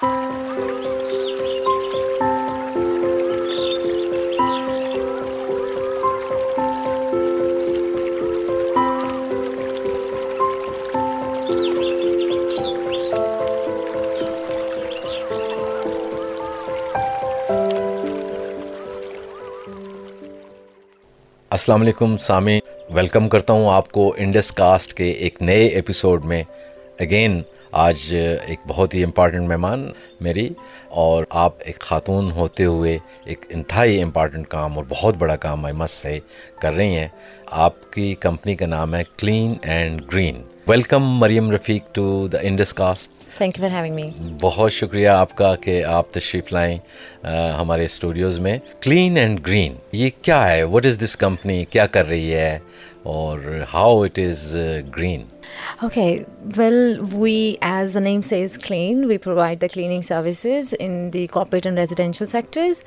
السلام علیکم سامی ویلکم کرتا ہوں آپ کو انڈس کاسٹ کے ایک نئے ایپیسوڈ میں اگین آج ایک بہت ہی امپارٹنٹ مہمان میری اور آپ ایک خاتون ہوتے ہوئے ایک انتہائی امپارٹنٹ کام اور بہت بڑا کام میں مس سے کر رہی ہیں آپ کی کمپنی کا نام ہے clean and green welcome Maryam Rafiq to the Indus cast thank you for having me بہت شکریہ آپ کا کہ آپ تشریف لائیں ہمارے اسٹوڈیوز میں کلین اینڈ گرین یہ کیا ہے وٹ از دس کمپنی کیا کر رہی ہے اور how it is green okay well we as a name says clean we provide the cleaning services in the corporate and residential sectors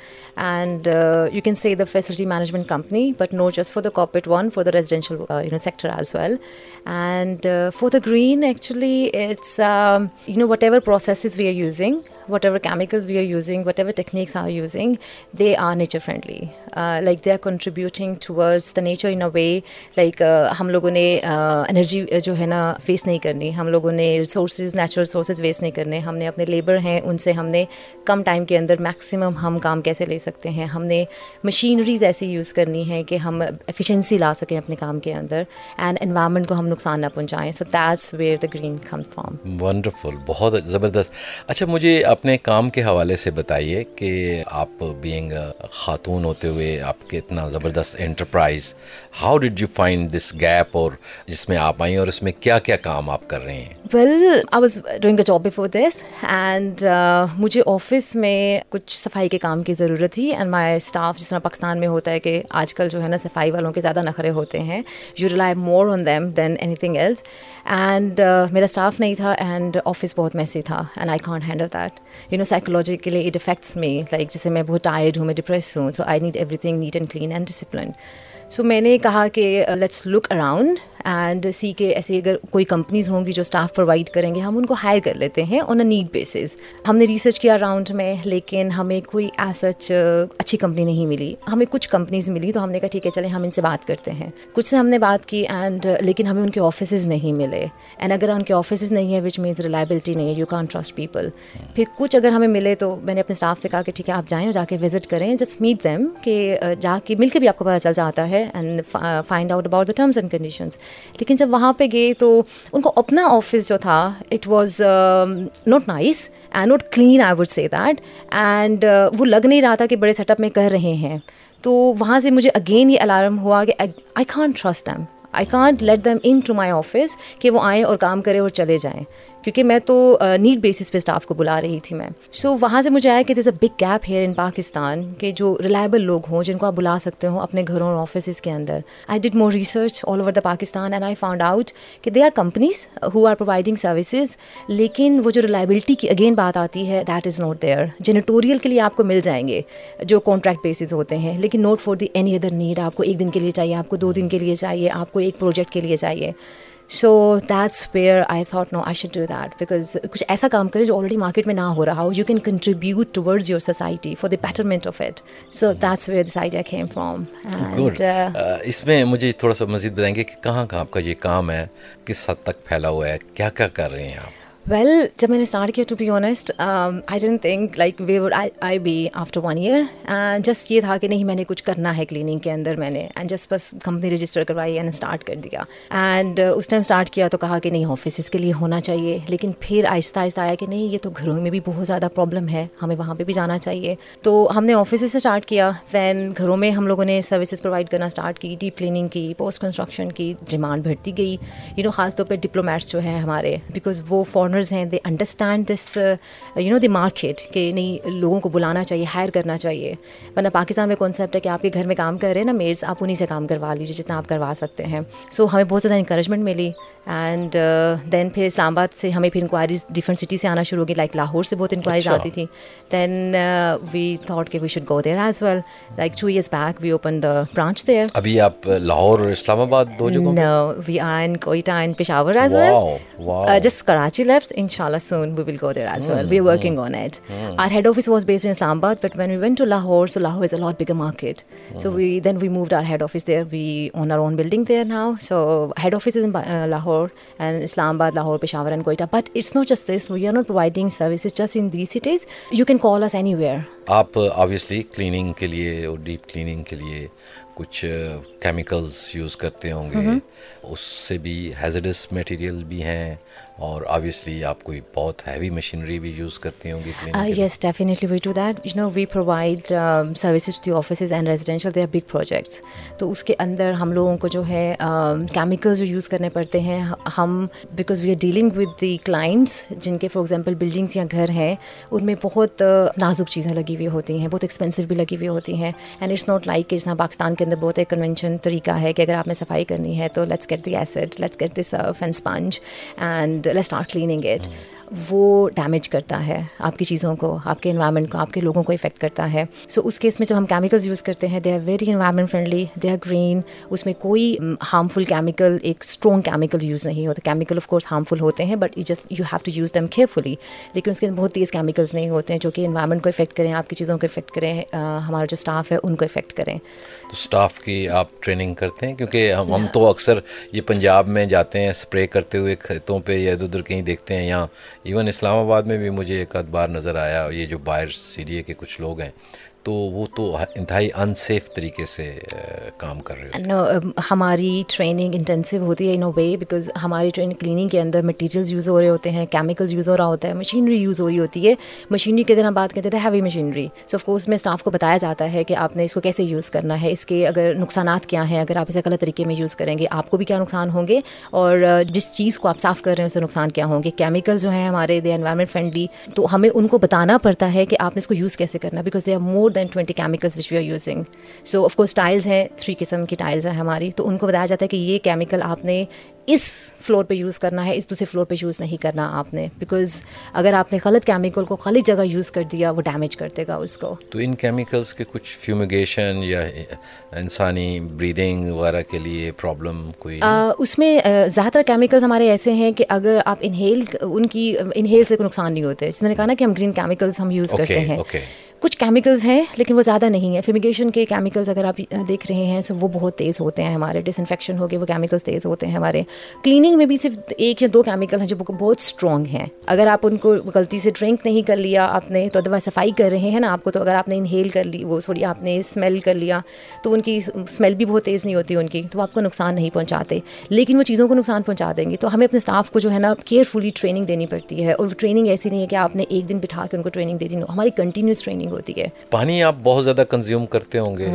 and you can see the facility management company but no just for the corporate one for the residential sector as well and for the green actually it's no whatever processes we are using whatever chemicals we are using whatever techniques are using they are nature friendly like they are contributing toward the nature in a way like ہم لوگوں نے energy جو ہے نا face نہیں کرنی ہم لوگوں نے ریسورسز نیچرل ریسورسز ویسٹ نہیں کرنے ہم نے اپنے لیبر ہیں ان سے ہم نے کم ٹائم کے اندر میکسیمم ہم کام کیسے لے سکتے ہیں ہم نے مشینریز ایسی یوز کرنی ہے کہ ہم ایفیشینسی لا سکیں اپنے کام کے اندر اینڈ انوائرمنٹ کو ہم نقصان نہ پہنچائیں so that's where the green comes from wonderful بہت زبردست اچھا مجھے اپنے کام کے حوالے سے بتائیے کہ آپ بینگ خاتون ہوتے ہوئے آپ کے اتنا زبردست enterprise how did you find this gap اور جس میں آپ آئیں اور اس میں کیا کیا کام آپ کر رہے ہیں well I was doing a job before this and مجھے آفس میں کچھ صفائی کے کام کی ضرورت تھی اینڈ مائی اسٹاف جس طرح پاکستان میں ہوتا ہے کہ آج کل جو ہے نا صفائی والوں کے زیادہ نخرے ہوتے ہیں you rely more on them than anything else and میرا اسٹاف نہیں تھا اینڈ آفس بہت میسی تھا and I can't handle that you know psychologically it affects me like جیسے میں بہت ٹائرڈ ہوں میں ڈپریس ہوں so I need everything neat and clean and disciplined so میں نے کہا کہ let's look around and see کے ایسی اگر کوئی کمپنیز ہوں گی جو اسٹاف پرووائڈ کریں گے ہم ان کو ہائر کر لیتے ہیں آن اے نیڈ بیسز ہم نے ریسرچ کیا اراؤنڈ میں لیکن ہمیں کوئی ایسچ اچھی کمپنی نہیں ملی ہمیں کچھ کمپنیز ملی تو ہم نے کہا ٹھیک ہے چلیں ہم ان سے بات کرتے ہیں کچھ سے ہم نے بات کی اینڈ لیکن ہمیں ان کے آفیسز نہیں ملے اینڈ اگر ان کے آفیسز نہیں ہیں وچ مینس ریلائبلٹی نہیں ہے یو کان ٹرسٹ پیپل پھر کچھ اگر ہمیں ملے تو میں نے اپنے اسٹاف سے کہا کہ ٹھیک ہے آپ جائیں اور جا کے وزٹ کریں جسٹ میٹ دیم کہ جا کے مل کے بھی آپ کو پتہ چل جاتا ہے ہے and find out about the terms and conditions لیکن جب وہاں پہ گئے تو ان کو اپنا آفس جو تھا it was not nice and not clean I would say that and وہ لگ نہیں رہا تھا کہ بڑے سیٹ اپ میں کر رہے ہیں تو وہاں سے مجھے اگین یہ الارم ہوا کہ I can't trust them I can't let them into my office کہ وہ آئیں اور کام کریں اور چلے جائیں کیونکہ میں تو نیٹ بیسس پہ اسٹاف کو بلا رہی تھی میں سو وہاں سے مجھے آیا کہ this a big gap here in Pakistan کہ جو ریلائبل لوگ ہوں جن کو آپ بلا سکتے ہوں اپنے گھروں اور آفسز کے اندر I did more research all over the Pakistan and I found out کہ they are companies who are providing services لیکن وہ جو ریلائبلٹی کی اگین بات آتی ہے that is not there janitorial کے لیے آپ کو مل جائیں گے جو کانٹریکٹ بیسز ہوتے ہیں لیکن not for the any other need آپ کو ایک دن کے لیے چاہیے آپ کو دو دن کے لیے چاہیے آپ کو کوئی ایک پروجیکٹ کے لیے چاہیے so that's where I thought no I should do that because کچھ ایسا کام کرے جو آلریڈی مارکیٹ میں نہ ہو رہا ہو you can contribute towards your society for the betterment of it so that's where this idea came from اس میں مجھے تھوڑا سا مزید بتائیں گے کہ کہاں کہاں آپ کا یہ کام ہے کس حد تک پھیلا ہوا ہے کیا کیا کر رہے ہیں آپ ویل جب میں نے اسٹارٹ کیا to be honest I don't think like we would I be after one year and just یہ تھا کہ نہیں میں نے کچھ کرنا ہے کلیننگ کے اندر میں نے اینڈ جسٹ بس کمپنی رجسٹر کروائی اینڈ اسٹارٹ کر دیا اینڈ اس ٹائم اسٹارٹ کیا تو کہا کہ نہیں آفسز کے لیے ہونا چاہیے لیکن پھر آہستہ آہستہ آیا کہ نہیں یہ تو گھروں میں بھی بہت زیادہ پرابلم ہے ہمیں وہاں پہ بھی جانا چاہیے تو ہم نے آفسز اسٹارٹ کیا دین گھروں میں ہم لوگوں نے سروسز پرووائڈ کرنا اسٹارٹ کی ڈیپ کلیننگ کی پوسٹ کنسٹرکشن کی ڈیمانڈ بڑھتی گئی یو نو خاص طور پہ ڈپلومیٹس جو ہیں ہمارے بیکاز وہ فور آنرز ہیں they understand this you know the market کہ نہیں لوگوں کو بلانا چاہیے ہائر کرنا چاہیے ورنہ پاکستان میں کانسیپٹ ہے کہ آپ کے گھر میں کام کر رہے ہیں نا میڈس آپ انہیں سے کام کروا لیجیے جتنا آپ کروا سکتے ہیں سو ہمیں بہت زیادہ انکریجمنٹ ملی اینڈ دین uh, پھر اسلام آباد سے ہمیں پھر انکوائریز ڈفرنٹ سٹی سے آنا شروع ہو گئی لائک لاہور سے بہت انکوائریز اچھا. آتی تھیں دین وی تھاٹ کہ we should go there as well like two years back we open the branch there ابھی آپ لاہور اور Islamabad we Quetta Peshawar as well just Karachi life market so we then we moved office we own our own building office in Lahore and Islamabad Lahore Peshawar and Quetta but it's not جس we are not providing service just انیس کے لیے کچھ chemicals use کرتے ہوں گے اس سے بھی hazards material بھی ہیں اور آبویسلی آپ کوئی بہت ہیوی مشینری بھی یوز کرتے ہوں گے yes definitely we to that you know we provide services to offices and residential they are big projects تو اس کے اندر ہم لوگوں کو جو ہے کیمیکلز um, جو یوز کرنے پڑتے ہیں ہم because we are dealing with the clients جن کے فار ایگزامپل بلڈنگس یا گھر ہیں ان میں بہت uh, نازک چیزیں لگی ہوئی ہوتی ہیں بہت ایکسپینسو بھی لگی ہوئی ہوتی ہیں اینڈ اٹس ناٹ لائک کہ جس طرح پاکستان کے بہت ایک کنونشن طریقہ ہے کہ اگر آپ نے صفائی کرنی ہے تو let's get the acid let's get the Surf and sponge and let's not cleaning it وہ ڈیمیج کرتا ہے آپ کی چیزوں کو آپ کے انوائرمنٹ کو آپ کے لوگوں کو افیکٹ کرتا ہے سو اس کیس میں جب ہم کیمیکلز یوز کرتے ہیں they are very environment friendly they are green اس میں کوئی ہارمفل کیمیکل ایک اسٹرانگ کیمیکل یوز نہیں ہوتا کیمیکل آف کورس ہارمفل ہوتے ہیں but just you have to use them carefully لیکن اس کے اندر بہت تیز کیمیکلز نہیں ہوتے ہیں جو کہ انوائرمنٹ کو افیکٹ کریں آپ کی چیزوں کو افیکٹ کریں ہمارا جو اسٹاف ہے ان کو افیکٹ کریں اسٹاف کی آپ ٹریننگ کرتے ہیں کیونکہ ہم تو اکثر یہ پنجاب میں جاتے ہیں اسپرے کرتے ہوئے کھیتوں پہ یا ادھر ادھر کہیں دیکھتے ہیں یا ایون اسلام آباد میں بھی مجھے ایک ادبار نظر آیا یہ جو باہر سی ڈی اے کے کچھ لوگ ہیں تو وہ تو انتہائی انسیف طریقے سے کام کر رہے ہیں ہماری ٹریننگ انٹینسو ہوتی ہے ان اے وے بیکاز ہماری ٹریننگ کلیننگ کے اندر مٹیریلز یوز ہو رہے ہوتے ہیں کیمیکلز یوز ہو رہا ہوتا ہے مشینری یوز ہو رہی ہوتی ہے مشینری کی اگر ہم بات کرتے تھے heavy machinery so of course میں اسٹاف کو بتایا جاتا ہے کہ آپ نے اس کو کیسے یوز کرنا ہے اس کے اگر نقصانات کیا ہیں اگر آپ اسے غلط طریقے میں یوز کریں گے آپ کو بھی کیا نقصان ہوں گے اور جس چیز کو آپ صاف کر رہے ہیں اسے نقصان کیا ہوں گے کیمیکل جو ہیں ہمارے دے انوائرمنٹ فرینڈلی تو ہمیں ان کو بتانا پڑتا ہے کہ آپ نے اس کو یوز کیسے کرنا because they are more more than twenty chemicals which we are using so of course tiles ہیں تھری قسم کی ٹائلز ہیں ہماری تو ان کو بتایا جاتا ہے کہ یہ کیمیکل آپ نے اس فلور پہ یوز کرنا ہے اس دوسرے فلور پہ یوز نہیں کرنا آپ نے بیکاز اگر آپ نے غلط کیمیکل کو غلط جگہ یوز کر دیا وہ ڈیمیج کر دے گا اس کو تو ان کیمیکلس کے کچھ فیومیگیشن یا انسانی بریدنگ وغیرہ کے لیے پرابلم کوئی اس میں زیادہ تر کیمیکلس ہمارے ایسے ہیں کہ اگر آپ انہیل ان کی انہیل سے کوئی نقصان نہیں ہوتے جس میں نے کہا نا کہ ہم گرین کیمیکلس ہم یوز کرتے ہیں کچھ کیمیکلز ہیں لیکن وہ زیادہ نہیں ہیں فیمیگیشن کے کیمیکلز اگر آپ دیکھ رہے ہیں سو وہ بہت تیز ہوتے ہیں ہمارے ڈس انفیکشن ہو گئے وہ کیمیکلز تیز ہوتے ہیں ہمارے کلیننگ میں بھی صرف ایک یا دو کیمیکل ہیں جو بہت اسٹرانگ ہیں اگر آپ ان کو غلطی سے ڈرنک نہیں کر لیا آپ نے تو دوا صفائی کر رہے ہیں نا آپ کو تو اگر آپ نے انہیل کر لی وہ سوری آپ نے اسمیل کر لیا تو ان کی اسمیل بھی بہت تیز نہیں ہوتی ان کی تو آپ کو نقصان نہیں پہنچاتے لیکن وہ چیزوں کو نقصان پہنچا دیں گے تو ہمیں اپنے اسٹاف کو جو ہے نا کیئرفلی ٹریننگ دینی پڑتی ہے اور وہ ٹریننگ ایسی نہیں ہے کہ آپ نے ایک دن بٹھا کے ان کو ٹریننگ دے دی ہماری کنٹینیوس ٹریننگ کلینگ ہوتی ہے پانی آپ بہت زیادہ کنزیوم کرتے ہوں گے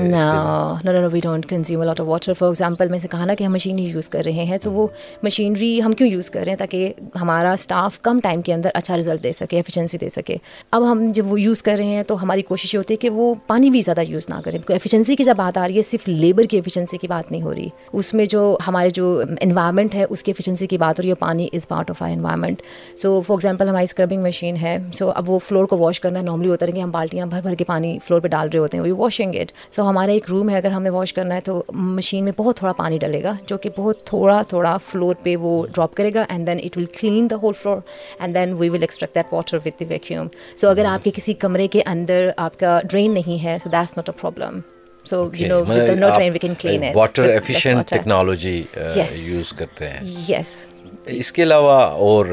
واٹر فار ایگزامپل میں سے کہا نا کہ ہم مشینری یوز کر رہے ہیں تو وہ مشینری ہم کیوں یوز کر رہے ہیں تاکہ ہمارا اسٹاف کم ٹائم کے اندر اچھا رزلٹ دے سکے ایفیشنسی دے سکے اب ہم جب وہ یوز کر رہے ہیں تو ہماری کوشش یہ ہوتی ہے کہ وہ پانی بھی زیادہ یوز نہ کریں ایفیشنسی کی جب بات آ رہی ہے صرف لیبر کی ایفیشنسی کی بات نہیں ہو رہی اس میں جو ہمارے جو انوائرمنٹ ہے اس کی ایفیشنسی کی بات ہو رہی ہے پانی is part of our environment so for example ہماری اسکربنگ مشین ہے سو so, اب وہ فلور کو واش کرنا نارملی ہوتا ہے کہ ہم بالٹیاں بھر بھر کے پانی فلور پہ ڈال رہے ہوتے ہیں وہ واشنگ اٹ سو ہمارا ایک روم ہے اگر ہمیں واش کرنا ہے تو مشین میں بہت تھوڑا پانی ڈلے گا جو کہ بہت تھوڑا تھوڑا فلور پہ وہ ڈراپ کرے گا and then it will clean the whole floor and then we will extract that water with vacuum so اگر hmm. آپ کے کسی کمرے کے اندر آپ کا ڈرین نہیں ہے so that's not a problem use کرتے ہیں یس اس کے علاوہ اور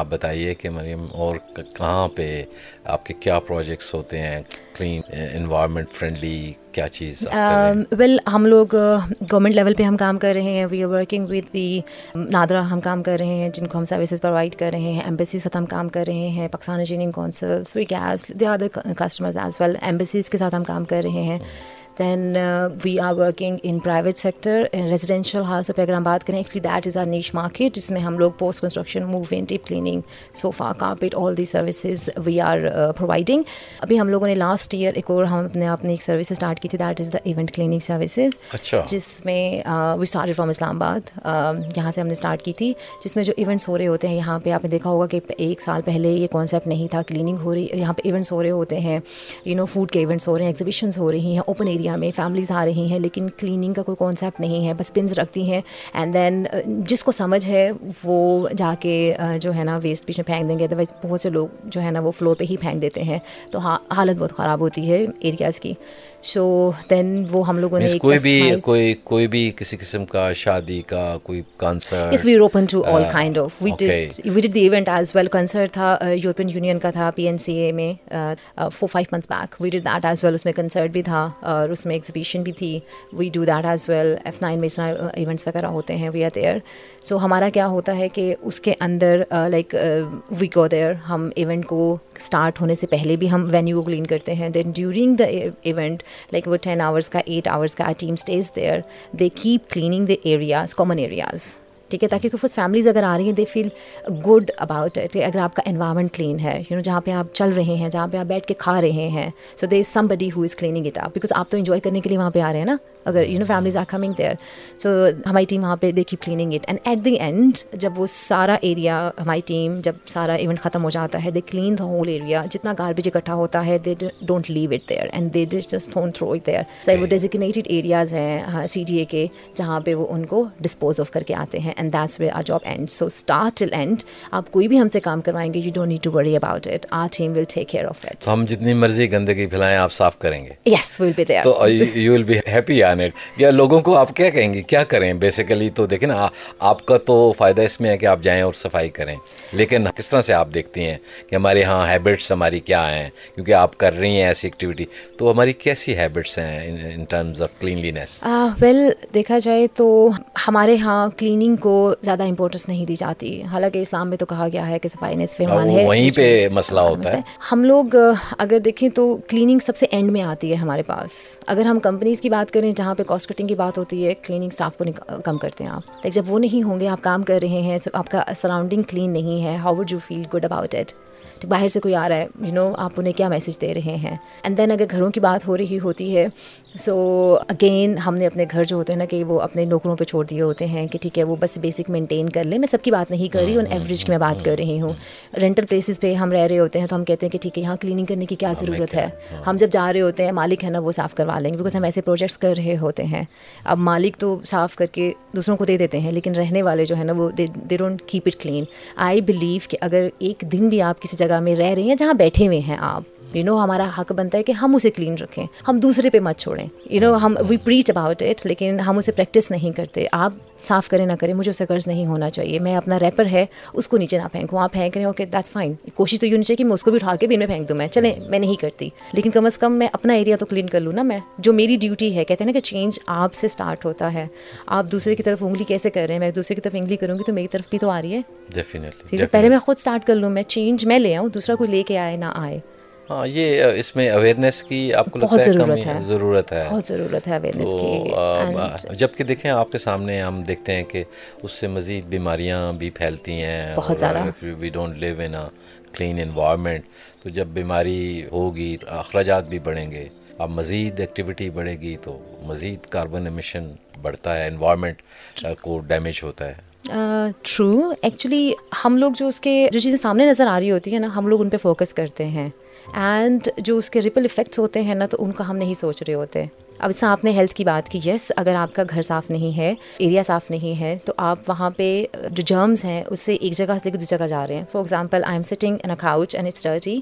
آپ بتائیے کہ مریم اور کہاں پہ آپ کے کیا پروجیکٹس ہوتے ہیں کلین انوائرمنٹ فرینڈلی کیا چیز ویل ہم لوگ گورنمنٹ لیول پہ ہم کام کر رہے ہیں we are working with the NADRA ہم کام کر رہے ہیں جن کو ہم سروسز پرووائڈ کر رہے ہیں ایمبیسی ساتھ ہم کام کر رہے ہیں Pakistan Engineering Council Sui gas the other customers as well embassies کے ساتھ ہم کام کر رہے ہیں then we are working in private sector residential house پہ اگر ہم بات کریں actually that is our niche market جس میں ہم لوگ post construction deep cleaning sofa carpet all the services we are providing ابھی ہم لوگوں نے لاسٹ ایئر ایک اور ہم اپنے اپنی ایک سروس اسٹارٹ کی تھی that is the event cleaning services جس میں we start from Islamabad یہاں سے ہم نے اسٹارٹ کی تھی جس میں جو ایونٹس ہو رہے ہوتے ہیں یہاں پہ آپ نے دیکھا ہوگا کہ ایک سال پہلے یہ کانسیپٹ نہیں تھا کلیننگ ہو رہی یہاں پہ ایونٹس ہو رہے ہوتے ہیں یو نو فوڈ کے ایونٹس ہو رہے ہیں ایگزیبیشنس ہو رہی ہیں اوپن ایریا میں فیملیز آ رہی ہیں لیکن کلیننگ کا کوئی کانسیپٹ نہیں ہے بس پنز رکھتی ہیں اینڈ دین uh, جس کو سمجھ ہے وہ جا کے uh, جو ہے نا ویسٹ پیچھے پھینک دیں گے ادروائز بہت سے لوگ جو ہے نا وہ فلور پہ ہی پھینک دیتے ہیں تو ہاں، حالت بہت خراب ہوتی ہے ایریاز کی سو دین وہ ہم لوگوں نے کوئی کوئی کوئی بھی بھی کسی قسم کا شادی کا کوئی concert open to all kind of we we did the event as well concert تھا یورپین یونین کا تھا پی این سی اے میں four five months back we did that as well اس میں کنسرٹ بھی تھا اور اس میں ایگزیبیشن بھی تھی we do that as well F nine طرح ایونٹس وغیرہ ہوتے ہیں وی آر دیئر سو ہمارا کیا ہوتا ہے کہ اس کے اندر لائک وی گو دیئر ہم ایونٹ کو اسٹارٹ ہونے سے پہلے بھی ہم وینیو کو کلین کرتے ہیں then during the event like وہ ٹین آورس کا ایٹ آورس کا I team stays there they keep cleaning the areas common areas ٹھیک ہے تاکہ فس فیملیز اگر آ رہی ہیں they feel good about it اگر آپ کا انوائرمنٹ کلین ہے یو نو جہاں پہ آپ چل رہے ہیں جہاں پہ آپ بیٹھ کے کھا رہے ہیں so they is somebody who is cleaning it آپ بیکاز آپ تو انجوائے کرنے کے لیے وہاں پہ آ رہے ہیں نا اگر you know families are coming there so ہماری ٹیم وہاں پہ دیکھی cleaning it and at the end جب وہ سارا ایریا ہماری ٹیم جب سارا ایونٹ ختم ہو جاتا ہے they clean the whole area جتنا گاربیج اکٹھا ہوتا ہے they don't leave it there and they does just throw throw it there sir وہ ڈیزیگنیٹڈ ایریاز ہیں سی ڈی اے کے جہاں پہ وہ ان کو ڈسپوز آف کر کے آتے ہیں and that's way our job and so start till end آپ کوئی بھی ہم سے کام کروائیں گے you don't need to worry about it our team will take care of it ہم جتنی مرضی گندگی پھیلائیں آپ صاف کریں گے yes will be there you will be happy plant یا لوگوں کو آپ کیا کہیں گے کیا کریں بیسیکلی تو دیکھیں نا آپ کا تو فائدہ اس میں ہے کہ آپ جائیں اور صفائی کریں لیکن کس طرح سے آپ دیکھتی ہیں کہ ہمارے ہاں ہیبٹس ہماری کیا ہیں کیونکہ آپ کر رہی ہیں ایسی ایکٹیویٹی تو ہماری کیسی ہیبٹس ہیں in terms of cleanliness well دیکھا جائے تو ہمارے ہاں کلیننگ کو زیادہ امپورٹنس نہیں دی جاتی حالانکہ اسلام میں تو کہا گیا ہے کہ صفائی نے وہیں پہ مسئلہ ہوتا ہے ہم لوگ اگر دیکھیں تو کلیننگ سب سے اینڈ میں آتی ہے ہمارے پاس اگر ہم کمپنیز کی بات کریں جہاں جہاں پہ کاسٹ کٹنگ کی بات ہوتی ہے کلیننگ اسٹاف کو کم کرتے ہیں آپ جب وہ نہیں ہوں گے آپ کام کر رہے ہیں آپ کا سراؤنڈنگ کلین نہیں ہے how would you feel good about باہر سے کوئی آ رہا ہے یو نو آپ انہیں کیا میسیج دے رہے ہیں اینڈ دین اگر گھروں کی بات ہو رہی ہوتی ہے سو اگین ہم نے اپنے گھر جو ہوتے ہیں نا کہ وہ اپنے نوکروں پہ چھوڑ دیے ہوتے ہیں کہ ٹھیک ہے وہ بس بیسک مینٹین کر لیں میں سب کی بات نہیں کر رہی ہوں ایوریج کی میں بات کر رہی ہوں رینٹل پلیسز پہ ہم رہ رہے ہوتے ہیں تو ہم کہتے ہیں کہ ٹھیک ہے یہاں کلیننگ کرنے کی کیا ہاں، ضرورت ہے ہم جب جا رہے ہوتے ہیں مالک ہے نا وہ صاف کروا لیں گے بیکاز ہم ایسے پروجیکٹس کر رہے ہوتے ہیں اب مالک تو صاف کر کے دوسروں کو دے دیتے ہیں لیکن رہنے والے جو ہے نا وہ they don't keep it clean I believe کہ اگر ایک دن بھی آپ کسی جگہ جگہ میں رہ رہے ہیں جہاں بیٹھے ہوئے ہیں آپ یو نو ہمارا حق بنتا ہے کہ ہم اسے کلین رکھیں ہم دوسرے پہ مت چھوڑیں یو نو ہم وی پریچ اباؤٹ اٹ لیکن ہم اسے پریکٹس نہیں کرتے آپ صاف کریں نہ کریں مجھے اسے قرض نہیں ہونا چاہیے میں اپنا ریپر ہے اس کو نیچے نہ پھینکوں آپ پھینک رہے ہیں اوکے دیٹس فائن کوشش تو یوں نیچے کہ میں اس کو بھی اٹھا کے میں پھینک دوں میں چلیں میں نہیں کرتی لیکن کم از کم میں اپنا ایریا تو کلین کر لوں نا میں جو میری ڈیوٹی ہے کہتے ہیں نا کہ چینج آپ سے اسٹارٹ ہوتا ہے آپ دوسرے کی طرف انگلی کیسے کر رہے ہیں میں دوسرے کی طرف انگلی کروں گی تو میری طرف بھی تو آ رہی ہے پہلے میں خود اسٹارٹ کر لوں میں چینج میں لے آؤں دوسرا کوئی لے کے آئے نہ آئے ہاں یہ اس میں اویرنیس کی آپ کو لگ ضرورت ہے ضرورت ہے جب کہ دیکھیں آپ کے سامنے ہم دیکھتے ہیں کہ اس سے مزید بیماریاں بھی پھیلتی ہیں بہت زیادہ تو جب بیماری ہوگی اخراجات بھی بڑھیں گے اب مزید ایکٹیویٹی بڑھے گی تو مزید کاربن امیشن بڑھتا ہے انوائرمنٹ کو ڈیمیج ہوتا ہے ٹرو ایکچولی ہم لوگ جو اس کے جو چیزیں سامنے نظر آ رہی ہوتی ہیں نا ہم لوگ ان پہ فوکس کرتے ہیں اینڈ جو اس کے ریپل افیکٹس ہوتے ہیں نا تو ان کا ہم نہیں سوچ رہے ہوتے اب اس آپ نے ہیلتھ کی بات کی یس yes, اگر آپ کا گھر صاف نہیں ہے ایریا صاف نہیں ہے تو آپ وہاں پہ جو جرمز ہیں اس سے ایک جگہ سے لے کے دوسری جگہ جا رہے ہیں for example I am sitting in a couch and it's dirty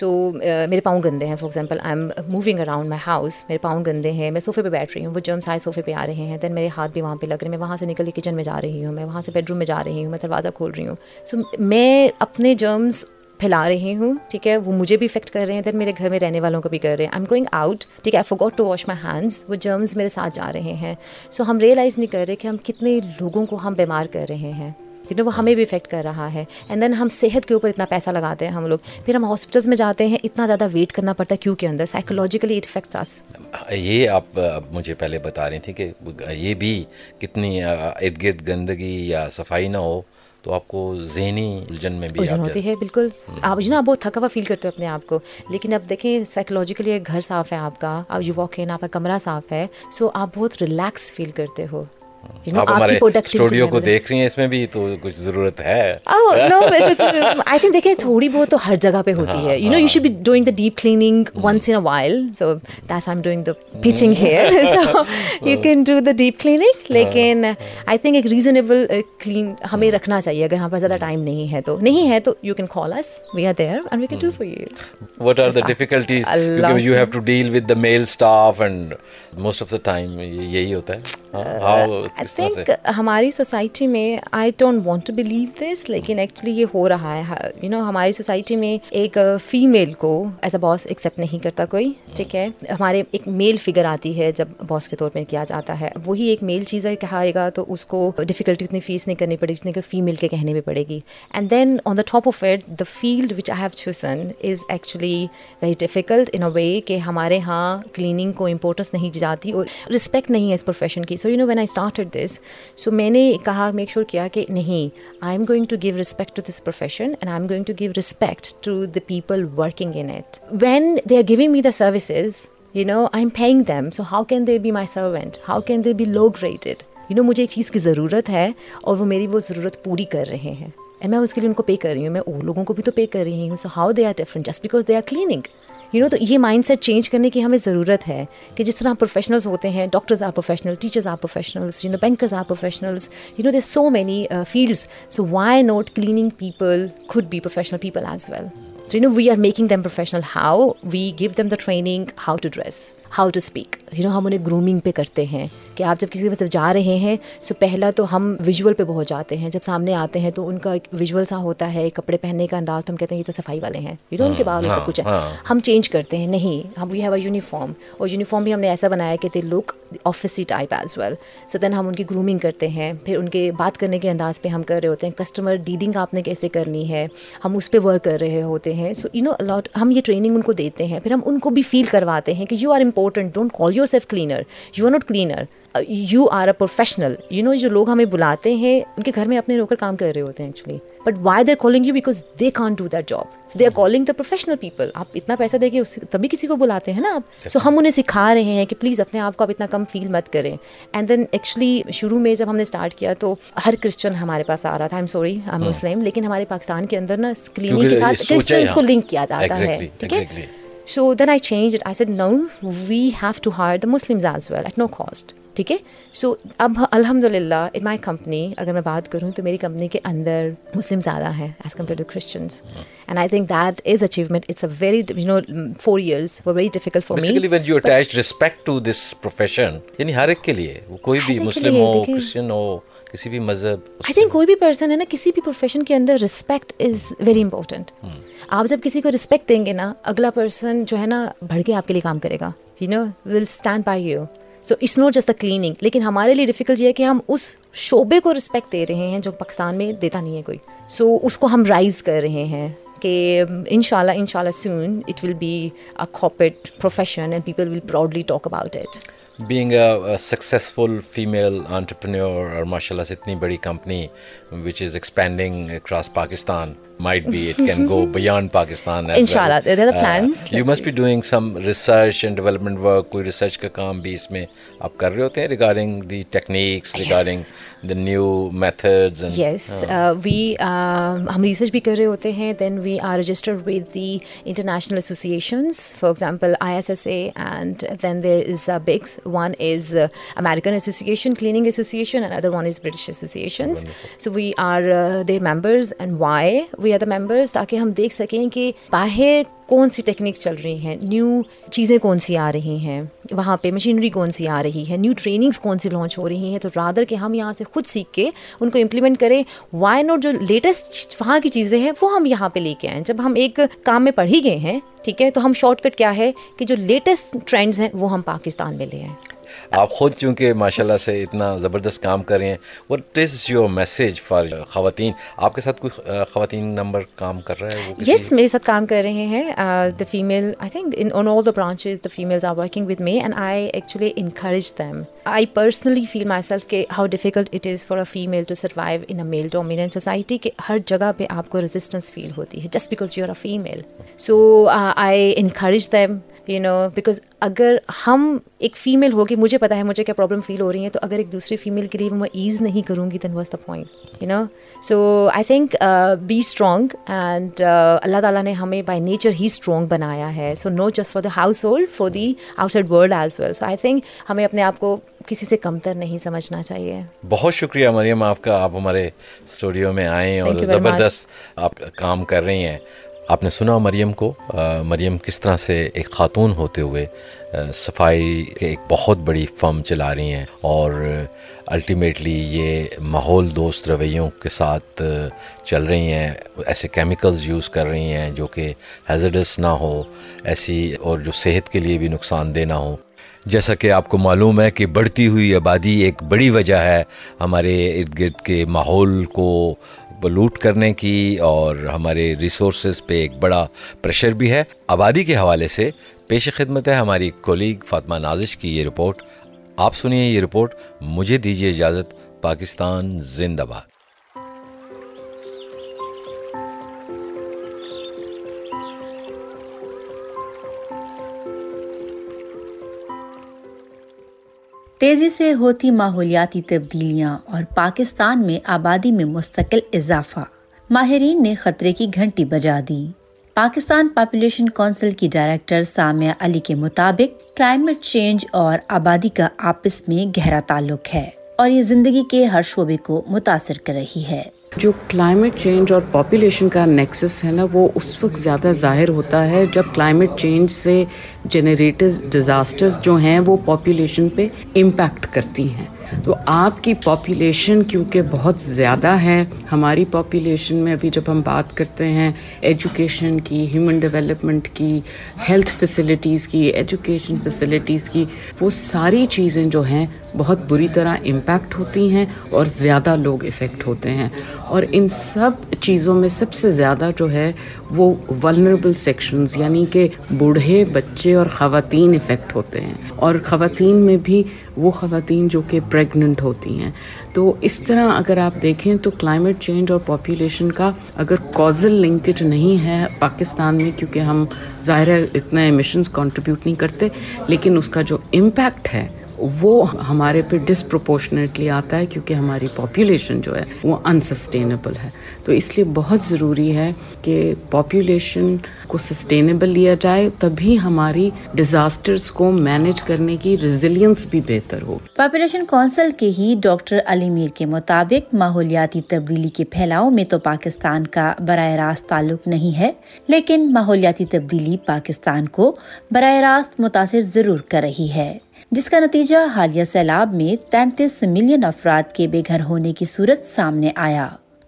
so میرے پاؤں گندے ہیں for example I am moving around my house میرے پاؤں گندے ہیں میں صوفے پہ بیٹھ رہی ہوں وہ جرم آئے صوفے پہ آ رہے ہیں دین میرے ہاتھ بھی وہاں پہ لگ رہے ہیں میں وہاں سے نکل کے کچن میں جا رہی ہوں میں وہاں سے بیڈ روم میں جا رہی ہوں میں دروازہ کھول رہی ہوں سو so, میں اپنے جرمس پھیلا رہی ہوں ٹھیک ہے وہ مجھے بھی افیکٹ کر رہے ہیں دین میرے گھر میں رہنے والوں کو بھی کر رہے ہیں آئی ایم گوئنگ آؤٹ ٹھیک ہے I forgot to wash my hands وہ جرمز میرے ساتھ جا رہے ہیں سو ہم ریئلائز نہیں کر رہے کہ ہم کتنے لوگوں کو ہم بیمار کر رہے ہیں ٹھیک ہے وہ ہمیں بھی افیکٹ کر رہا ہے اینڈ دین ہم صحت کے اوپر اتنا پیسہ لگاتے ہیں ہم لوگ پھر ہم ہاسپٹلس میں جاتے ہیں اتنا زیادہ ویٹ کرنا پڑتا ہے کیوں کے اندر سائیکولوجیکلی اٹ افیکٹس آس یہ آپ مجھے پہلے بتا رہی تھیں کہ یہ بھی کتنی ارد گرد گندگی یا صفائی نہ ہو تو آپ کو ذہنی الجھن میں بھی ہوتی ہے بالکل آپ جی نا آپ بہت تھکا ہوا فیل کرتے ہو اپنے آپ کو لیکن اب دیکھیں سائیکولوجیکلی ایک گھر صاف ہے آپ کا آپ یو واک آپ کا کمرہ صاف ہے سو آپ بہت ریلیکس فیل کرتے ہو آپ ہمارے اسٹوڈیو کو دیکھ رہی ہیں اس میں بھی تو کچھ ضرورت ہے آئی oh, تھنک دیکھیں تھوڑی بہت تو ہر جگہ پہ ہاں، ہوتی ہے you know you should be doing the deep cleaning once in while so that's I am doing the patching here so you can do the deep cleaning لیکن آئی تھنک ایک ریزنیبل کلین ہمیں ہاں۔ رکھنا چاہیے اگر ہمارے پاس زیادہ time ہاں۔ نہیں ہے تو نہیں ہے تو you can call us we are there and we can do for you what are the difficulties you have to deal with the male staff and most of the time یہی ہوتا ہے Uh, ہماری society میں I don't want to believe this لیکن actually یہ ہو رہا ہے you نو ہماری سوسائٹی میں ایک فیمیل uh, کو ایز اے باس ایکسیپٹ نہیں کرتا کوئی ٹھیک ہے ہمارے ایک میل فگر آتی ہے جب باس کے طور پہ کیا جاتا ہے وہی ایک میل چیز کہائے گا تو اس کو ڈفیکلٹی اتنی فیس نہیں کرنی پڑے گی جتنے کہ فیمیل کے کہنے بھی پڑے گی and then on the top of it the field which I have chosen is actually very difficult in a way کہ ہمارے یہاں کلیننگ کو امپورٹنس نہیں دی جاتی اور رسپیکٹ نہیں ہے اس پروفیشن کی so you know when I started this so میں نے کہا میک شیور کیا کہ نہیں I am going to give respect to this profession and I am going to give respect to the people working in it when they are giving me the services you know I am hang them so how can they be my servant how can they be low graded you know مجھے ایک چیز کی ضرورت ہے اور وہ میری وہ ضرورت پوری کر رہے ہیں اینڈ میں اس کے لیے ان کو پے کر رہی ہوں میں وہ لوگوں کو بھی تو پے کر رہی ہوں so how they are different just because they are cleaning you know تو یہ مائنڈ سیٹ چینج کرنے کی ہمیں ضرورت ہے کہ جس طرح ہم پروفیشنلز ہوتے ہیں doctors are professional teachers are you know bankers are professionals you know there so many fields so why not cleaning people should be professional people as well so you know we are making them professional how we give them the training how to dress how to speak you know ہم انہیں grooming پہ کرتے ہیں کہ آپ جب کسی طرف جا رہے ہیں سو پہلا تو ہم ویژول پہ بہت جاتے ہیں جب سامنے آتے ہیں تو ان کا ایک ویژول سا ہوتا ہے کپڑے پہننے کا انداز تو ہم کہتے ہیں یہ تو صفائی والے ہیں یو نو ان کے بعد کچھ ہے ہاں۔ ہم چینج کرتے ہیں نہیں ہم وی ہیو اے یونیفارم اور یونیفارم بھی ہم نے ایسا بنایا کہ they look office type as well so then ہم ان کی گرومنگ کرتے ہیں پھر ان کے بات کرنے کے انداز پہ ہم کر رہے ہوتے ہیں کسٹمر ڈیڈنگ آپ نے کیسے کرنی ہے ہم اس پہ ورک کر رہے ہوتے ہیں سو یو نو الاٹ ہم یہ ٹریننگ ان کو دیتے ہیں پھر ہم ان کو بھی فیل کرواتے ہیں کہ you are import important don't call yourself cleaner you are not cleaner you are a professional you know جو لوگ ہمیں بلاتے ہیں ان کے گھر میں اپنے رو کر کام کر رہے ہوتے ہیں actually but why they're calling you because they can't do that job so they are calling the professional people آپ اتنا پیسہ دے کے تبھی کسی کو بلاتے ہیں نا آپ سو ہم انہیں سکھا رہے ہیں کہ پلیز اپنے آپ کو آپ اتنا کم فیل مت کریں اینڈ دین ایکچولی شروع میں جب ہم نے اسٹارٹ کیا تو ہر کرسچن ہمارے پاس آ رہا تھا آئی ایم سوری مسلم لیکن ہمارے پاکستان کے اندر نا اسکرین کے ساتھ کرسچنس کو لنک کیا جاتا ہے ٹھیک ہے So then I changed it. I said, no, we have to hire the Muslims as well at no cost. ٹھیک ہے سو اب الحمد للہ ان مائی کمپنی اگر میں بات کروں تو میری کمپنی کے اندر مسلم زیادہ ہیں as compare to Christians and I think that is achievement it's a very you know four years for very difficult for me when you attach respect to this profession یعنی ہر ایک کے لیے کوئی بھی مسلم ہو کرسچن ہو کسی بھی مذہب آئی تھنک کوئی بھی پرسن ہے نا کسی بھی پروفیشن کے اندر رسپیکٹ از ویری امپورٹنٹ آپ جب کسی کو رسپیکٹ دیں گے نا اگلا پرسن جو ہے نا بڑھ کے آپ کے لیے کام کرے گا you know will stand by you so it's not just the cleaning لیکن ہمارے لیے ڈیفیکلٹ یہ ہے کہ ہم اس شعبے کو رسپیکٹ دے رہے ہیں جو پاکستان میں دیتا نہیں ہے کوئی سو so, اس کو ہم رائز کر رہے ہیں کہ ان شاء اللہ ان شاء اللہ soon it will be a corporate profession and people will proudly talk about it being a successful female entrepreneur اور ماشاء اللہ سے اتنی بڑی company which is expanding across Pakistan. Might be it can go beyond Pakistan. As Inshallah, well. there are the plans. Uh, you must be doing some research and development work. Koi research ka kaam bhi isme aap kar rahe hote regarding the techniques, regarding yes. the new methods. And, yes, uh, uh, we uh, research bhi kar rahe hote hain. Then we are registered with the international associations. For example, ISSA, and then there is uh, BICS. One is uh, American Association, Cleaning Association, another one is British Associations. Wonderful. So we we are there members and why we are the members تاکہ ہم دیکھ سکیں کہ باہر کون سی technique چل رہی ہیں نیو چیزیں کون سی آ رہی ہیں وہاں پہ مشینری کون سی آ رہی ہے نیو ٹریننگس کون سی لانچ ہو رہی ہیں تو رادر کہ ہم یہاں سے خود سیکھ کے ان کو امپلیمنٹ کریں وائی نوٹ جو لیٹسٹ وہاں کی چیزیں ہیں وہ ہم یہاں پہ لے کے آئیں جب ہم ایک کام میں پڑھی گئے ہیں ٹھیک ہے تو ہم شارٹ کٹ کیا ہے کہ جو لیٹسٹ ٹرینڈز ہیں وہ ہم پاکستان میں لے آئیں آپ آپ خود چونکہ ماشاءاللہ سے اتنا زبردست کام کام کام کر کر کر رہے رہے ہیں ہیں خواتین خواتین کے ساتھ ساتھ کوئی نمبر رہا ہے میرے کہ ہر جگہ پہ آپ کو ریزسٹنس فیل ہوتی ہے یو نو بیکاز اگر ہم ایک فیمیل ہوگی مجھے پتا ہے مجھے کیا پرابلم فیل ہو رہی ہے تو اگر ایک دوسری فیمیل کے لیے میں ایز نہیں کروں گی then the point you know so I think be strong and اللہ تعالیٰ نے ہمیں بائی نیچر ہی اسٹرانگ بنایا ہے so no just for the household for the outside world as well so I think ہمیں اپنے آپ کو کسی سے کم تر نہیں سمجھنا چاہیے بہت شکریہ مریم آپ کا آپ ہمارے اسٹوڈیو میں آئیں اور زبردست آپ کام کر رہی ہیں آپ نے سنا مریم کو مریم کس طرح سے ایک خاتون ہوتے ہوئے صفائی ایک بہت بڑی فرم چلا رہی ہیں اور الٹیمیٹلی یہ ماحول دوست رویوں کے ساتھ چل رہی ہیں ایسے کیمیکلز یوز کر رہی ہیں جو کہ ہیزڈس نہ ہو ایسی اور جو صحت کے لیے بھی نقصان دہ نہ ہو جیسا کہ آپ کو معلوم ہے کہ بڑھتی ہوئی آبادی ایک بڑی وجہ ہے ہمارے ارد گرد کے ماحول کو لوٹ کرنے کی اور ہمارے ریسورسز پہ ایک بڑا پریشر بھی ہے آبادی کے حوالے سے پیش خدمت ہے ہماری کولیگ فاطمہ نازش کی یہ رپورٹ آپ سنیے یہ رپورٹ مجھے دیجیے اجازت پاکستان زندہ باد تیزی سے ہوتی ماحولیاتی تبدیلیاں اور پاکستان میں آبادی میں مستقل اضافہ ماہرین نے خطرے کی گھنٹی بجا دی پاکستان پاپولیشن کونسل کی ڈائریکٹر سامیہ علی کے مطابق کلائمیٹ چینج اور آبادی کا آپس میں گہرا تعلق ہے اور یہ زندگی کے ہر شعبے کو متاثر کر رہی ہے جو کلائمیٹ چینج اور پاپولیشن کا نیکسس ہے نا وہ اس وقت زیادہ ظاہر ہوتا ہے جب کلائمیٹ چینج سے جنریٹز ڈیزاسٹرز جو ہیں وہ پاپولیشن پہ امپیکٹ کرتی ہیں تو آپ کی پاپولیشن کیونکہ بہت زیادہ ہے ہماری پاپولیشن میں ابھی جب ہم بات کرتے ہیں ایجوکیشن کی ہیومن ڈیولپمنٹ کی ہیلتھ فیسلٹیز کی ایجوکیشن فیسلٹیز کی وہ ساری چیزیں جو ہیں بہت بری طرح امپیکٹ ہوتی ہیں اور زیادہ لوگ افیکٹ ہوتے ہیں اور ان سب چیزوں میں سب سے زیادہ جو ہے وہ ولنریبل سیکشنز یعنی کہ بوڑھے بچے اور خواتین افیکٹ ہوتے ہیں اور خواتین میں بھی وہ خواتین جو کہ پریگننٹ ہوتی ہیں تو اس طرح اگر آپ دیکھیں تو کلائمیٹ چینج اور پاپولیشن کا اگر کوزل لنکیج نہیں ہے پاکستان میں کیونکہ ہم ظاہر ہے اتنا ایمیشنز کنٹریبیوٹ نہیں کرتے لیکن اس کا جو امپیکٹ ہے وہ ہمارے پہ ڈسپروپورشنیٹلی آتا ہے کیونکہ ہماری پاپولیشن جو ہے وہ انسسٹینیبل ہے تو اس لیے بہت ضروری ہے کہ پاپولیشن کو سسٹینیبل لیا جائے تبھی ہماری ڈیزاسٹرز کو مینج کرنے کی ریزیلینس بھی بہتر ہو پاپولیشن کونسل کے ہی ڈاکٹر علی میر کے مطابق ماحولیاتی تبدیلی کے پھیلاؤ میں تو پاکستان کا براہ راست تعلق نہیں ہے لیکن ماحولیاتی تبدیلی پاکستان کو براہ راست متاثر ضرور کر رہی ہے جس کا نتیجہ حالیہ سیلاب میں تینتیس ملین افراد کے بے گھر ہونے کی صورت سامنے آیا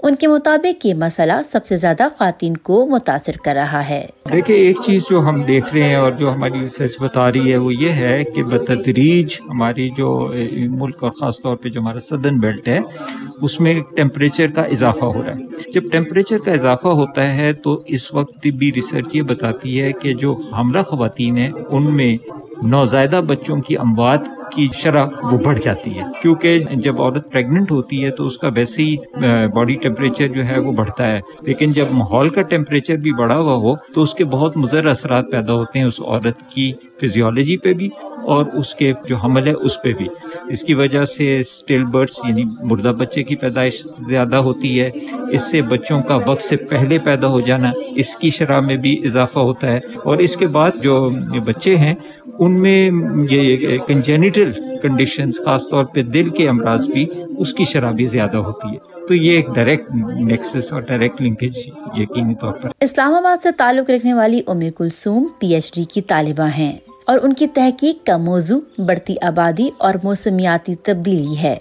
ان کے مطابق یہ مسئلہ سب سے زیادہ خواتین کو متاثر کر رہا ہے دیکھیں ایک چیز جو ہم دیکھ رہے ہیں اور جو ہماری ریسرچ بتا رہی ہے وہ یہ ہے کہ بتدریج ہماری جو ملک اور خاص طور پہ جو ہمارا سدرن بیلٹ ہے اس میں ٹیمپریچر کا اضافہ ہو رہا ہے جب ٹیمپریچر کا اضافہ ہوتا ہے تو اس وقت بھی ریسرچ یہ بتاتی ہے کہ جو ہملہ خواتین ہیں ان میں نوزائیدہ بچوں کی اموات کی شرح وہ بڑھ جاتی ہے کیونکہ جب عورت پریگننٹ ہوتی ہے تو اس کا ویسے ہی باڈی ٹیمپریچر جو ہے وہ بڑھتا ہے لیکن جب ماحول کا ٹیمپریچر بھی بڑھا ہوا ہو تو اس کے بہت مضر اثرات پیدا ہوتے ہیں اس عورت کی فزیولوجی پہ بھی اور اس کے جو حمل ہے اس پہ بھی اس کی وجہ سے اسٹل برڈس یعنی مردہ بچے کی پیدائش زیادہ ہوتی ہے اس سے بچوں کا وقت سے پہلے پیدا ہو جانا اس کی شرح میں بھی اضافہ ہوتا ہے اور اس کے بعد جو بچے ہیں ان میں یہ کنجینیٹل کنڈیشنز خاص طور دل کے امراض بھی اس کی شرابی زیادہ ہوتی ہے تو یہ ایک ڈائریکٹ اور ڈائریکٹ لنکیج یقینی طور پر اسلام آباد سے تعلق رکھنے والی Umme Kulsoom P H D کی طالبہ ہیں اور ان کی تحقیق کا موضوع بڑھتی آبادی اور موسمیاتی تبدیلی ہے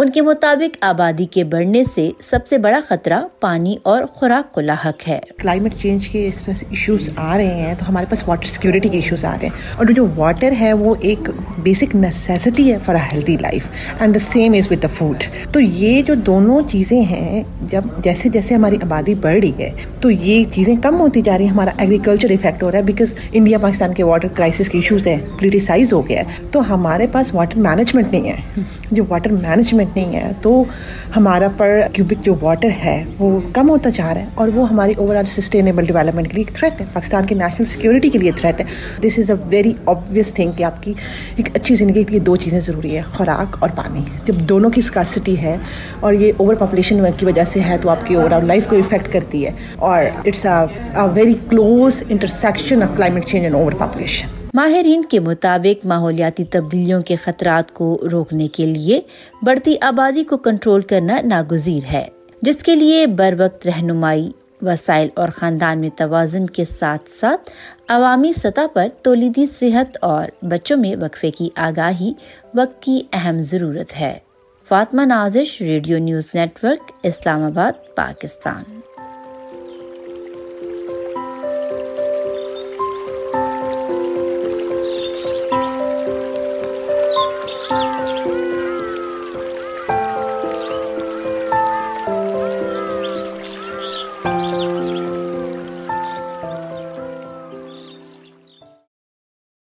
ان کے مطابق آبادی کے بڑھنے سے سب سے بڑا خطرہ پانی اور خوراک کو لاحق ہے کلائمیٹ چینج کے اس طرح سے ایشوز آ رہے ہیں تو ہمارے پاس واٹر سیکیورٹی کے ایشوز آ رہے ہیں اور جو واٹر ہے وہ ایک بیسک نیسیسٹی ہے for healthy life and the same is with food تو یہ جو دونوں چیزیں ہیں جب جیسے جیسے ہماری آبادی بڑھ رہی ہے تو یہ چیزیں کم ہوتی جا رہی ہیں ہمارا ایگریکلچر افیکٹ ہو رہا ہے بیکاز انڈیا پاکستان کے واٹر کرائسس کے ایشوز ہیں پولیٹیسائز ہو گیا ہے تو ہمارے پاس واٹر مینجمنٹ نہیں ہے جو واٹر مینجمنٹ نہیں ہے تو ہمارا پر کیوبک جو واٹر ہے وہ کم ہوتا جا رہا ہے اور وہ ہماری اوور آل سسٹینیبل ڈیولپمنٹ کے لیے ایک تھریٹ ہے پاکستان کی نیشنل سیکورٹی کے لیے تھریٹ ہے this is a very obvious thing کہ آپ کی ایک اچھی زندگی کے لیے دو چیزیں ضروری ہے خوراک اور پانی جب دونوں کی اسکارسٹی ہے اور یہ اوور پاپولیشن کی وجہ سے ہے تو آپ کی اوور آل لائف کو افیکٹ کرتی ہے اور it's a very close intersection of climate change and overpopulation ماہرین کے مطابق ماحولیاتی تبدیلیوں کے خطرات کو روکنے کے لیے بڑھتی آبادی کو کنٹرول کرنا ناگزیر ہے جس کے لیے بر وقت رہنمائی وسائل اور خاندان میں توازن کے ساتھ ساتھ عوامی سطح پر تولیدی صحت اور بچوں میں وقفے کی آگاہی وقت کی اہم ضرورت ہے Fatima Nazish radio news network Islamabad Pakistan